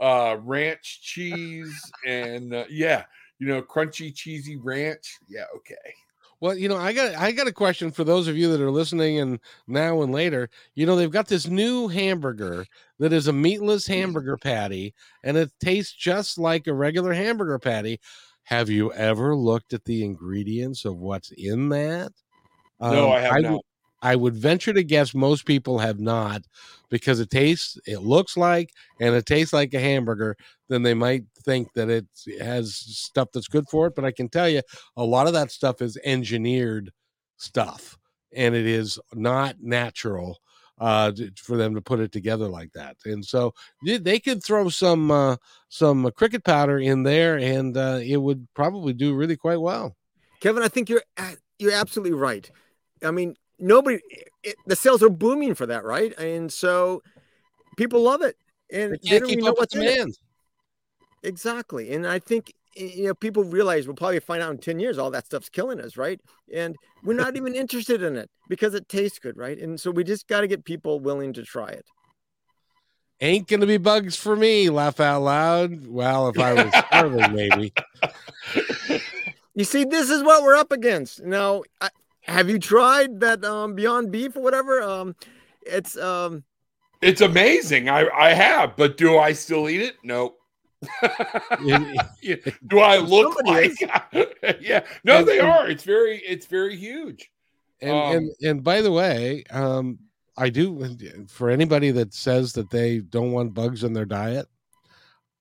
uh, ranch cheese, and uh, yeah, you know, crunchy cheesy ranch. Yeah, okay. Well, you know, I got I got a question for those of you that are listening and now and later. You know, they've got this new hamburger that is a meatless hamburger patty and it tastes just like a regular hamburger patty. Have you ever looked at the ingredients of what's in that? No, um, I have I not. I would venture to guess most people have not because it tastes, it looks like, and it tastes like a hamburger. Then they might think that it has stuff that's good for it. But I can tell you, a lot of that stuff is engineered stuff, and it is not natural uh, for them to put it together like that. And so they could throw some uh, some cricket powder in there, and uh, it would probably do really quite well. Kevin, I think you're you're absolutely right. I mean, nobody it, the sales are booming for that, right? And so people love it, and they, don't even know what's demand. Exactly, and I think you know people realize we'll probably find out in 10 years all that stuff's killing us right and we're not even interested in it because it tastes good right and so we just got to get people willing to try it ain't gonna be bugs for me laugh out loud well if i was starving maybe you see this is what we're up against now I, have you tried that um, Beyond Beef or whatever? Um, it's um, it's amazing. I I have, but do I still eat it? No. do I look Somebody like? yeah, no, and, they are. It's very, it's very huge. And um, and and by the way, um, I do for anybody that says that they don't want bugs in their diet.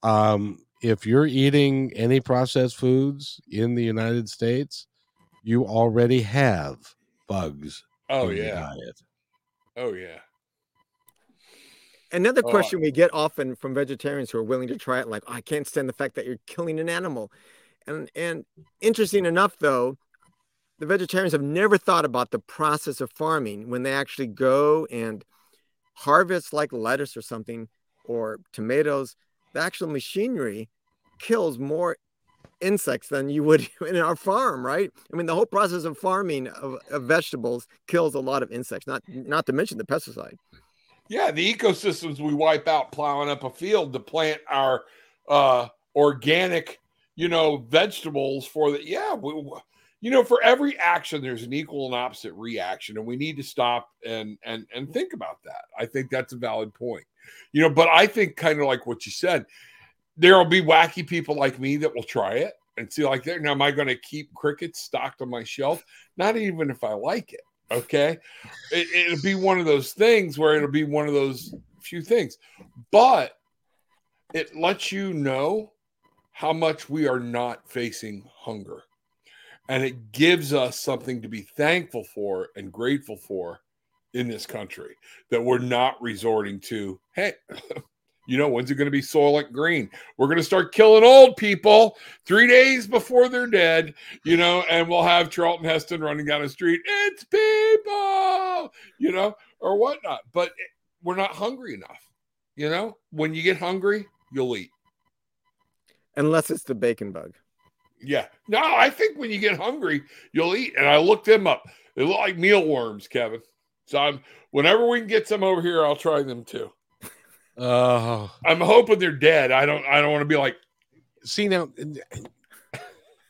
Um, if you're eating any processed foods in the United States, you already have bugs. Oh yeah. Oh yeah. Another oh, question we get often from vegetarians who are willing to try it, like, oh, I can't stand the fact that you're killing an animal. And and interesting enough, though, the vegetarians have never thought about the process of farming when they actually go and harvest like lettuce or something or tomatoes. The actual machinery kills more insects than you would in our farm, right? I mean, the whole process of farming of, of, vegetables kills a lot of insects, not not to mention the pesticide. Yeah, the ecosystems we wipe out plowing up a field to plant our uh, organic, you know, vegetables for the yeah, we, you know, for every action there's an equal and opposite reaction, and we need to stop and and and think about that. I think that's a valid point. You know, but I think kind of like what you said, there will be wacky people like me that will try it and see like. Now, am I going to keep crickets stocked on my shelf? Not even if I like it. Okay. It, it'll be one of those things where it'll be one of those few things, but it lets you know how much we are not facing hunger. And it gives us something to be thankful for and grateful for in this country that we're not resorting to. Hey, you know, when's it going to be Soylent Green? We're going to start killing old people three days before they're dead, you know, and we'll have Charlton Heston running down the street. It's people, you know, or whatnot. But we're not hungry enough. You know, when you get hungry, you'll eat. Unless it's the bacon bug. Yeah. No, I think when you get hungry, you'll eat. And I looked them up. They look like mealworms, Kevin. So I'm whenever we can get some over here, I'll try them too. Oh, I'm hoping they're dead. I don't. I don't want to be like. See now,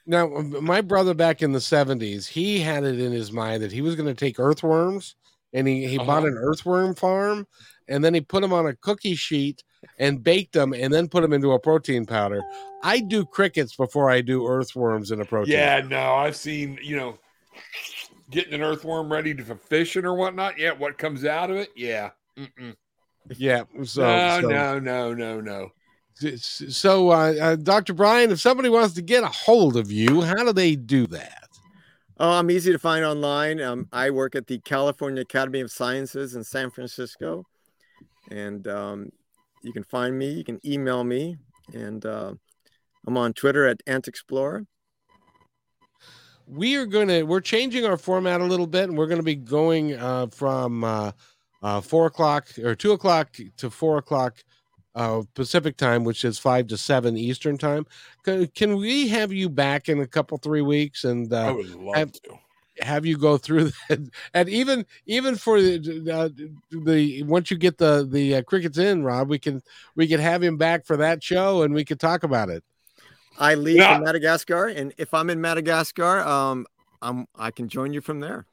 now my brother back in the '70s, he had it in his mind that he was going to take earthworms, and he he uh-huh. bought an earthworm farm, and then he put them on a cookie sheet and baked them, and then put them into a protein powder. I do crickets before I do earthworms in a protein. Yeah, no, I've seen you know getting an earthworm ready to for fishing or whatnot. Yeah, what comes out of it? Yeah. Mm-mm. Yeah. So, no, so, no, no, no, no. So, uh, uh, Dr. Brian, if somebody wants to get a hold of you, how do they do that? Oh, I'm easy to find online. Um, I work at the California Academy of Sciences in San Francisco, and um, you can find me. You can email me, and uh, I'm on Twitter at Ant Explorer we are going to we're changing our format a little bit and we're going to be going uh, from uh, uh, four o'clock or two o'clock to four o'clock uh, pacific time which is five to seven eastern time can, can we have you back in a couple three weeks and uh, i would love have, to have you go through that and even even for the uh, the once you get the the uh, crickets in rob we can we can have him back for that show and we could talk about it I leave yeah. for Madagascar, and if I'm in Madagascar, um, I'm I can join you from there.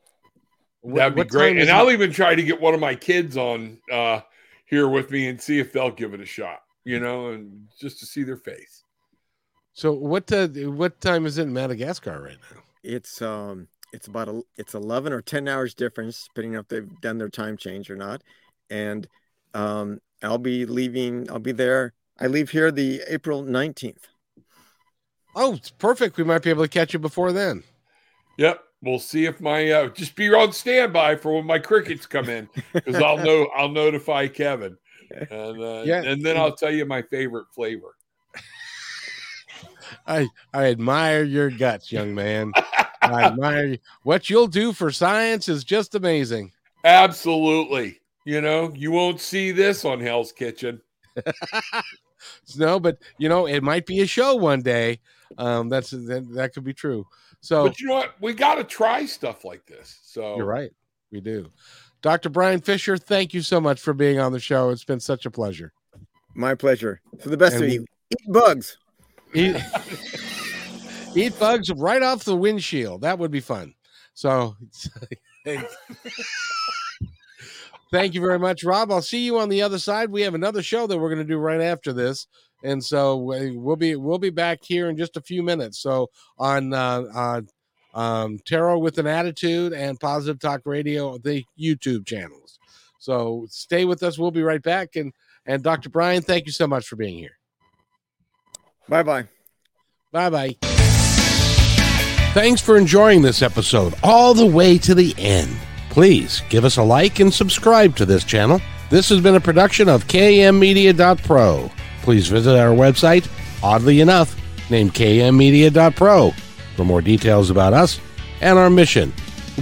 That'd be great, and I'll it? even try to get one of my kids on uh, here with me and see if they'll give it a shot. You know, and just to see their face. So what uh, what time is it in Madagascar right now? It's um it's about a, it's 11 or 10 hours difference depending on if they've done their time change or not and um I'll be leaving I'll be there I leave here the April 19th Oh, it's perfect. We might be able to catch you before then. Yep. We'll see if my uh, just be on standby for when my crickets come in because I'll know I'll notify Kevin, and uh, yeah. and then I'll tell you my favorite flavor. I I admire your guts, young man. I admire you. what you'll do for science is just amazing. Absolutely. You know, you won't see this on Hell's Kitchen. no, but you know, it might be a show one day. Um, that's that, that could be true. So, but you know what? We got to try stuff like this. So you're right. We do. Dr. Brian Fisher, thank you so much for being on the show. It's been such a pleasure. My pleasure. For the best and of you, eat bugs. Eat, eat bugs right off the windshield. That would be fun. So, thank you very much, Rob. I'll see you on the other side. We have another show that we're going to do right after this and so we'll be we'll be back here in just a few minutes. So on uh, uh, um, Tarot with an Attitude and Positive Talk Radio, the YouTube channels. So stay with us. We'll be right back. And and Dr. Brian, thank you so much for being here. Bye bye. Bye bye. Thanks for enjoying this episode all the way to the end. Please give us a like and subscribe to this channel. This has been a production of KMmedia.pro please visit our website, oddly enough, named kmmedia.pro, for more details about us and our mission,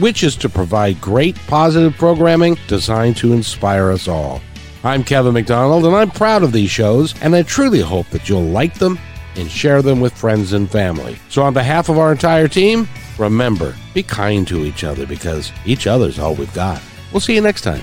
which is to provide great positive programming designed to inspire us all. I'm Kevin McDonald, and I'm proud of these shows, and I truly hope that you'll like them and share them with friends and family. So, on behalf of our entire team, remember be kind to each other because each other's all we've got. We'll see you next time.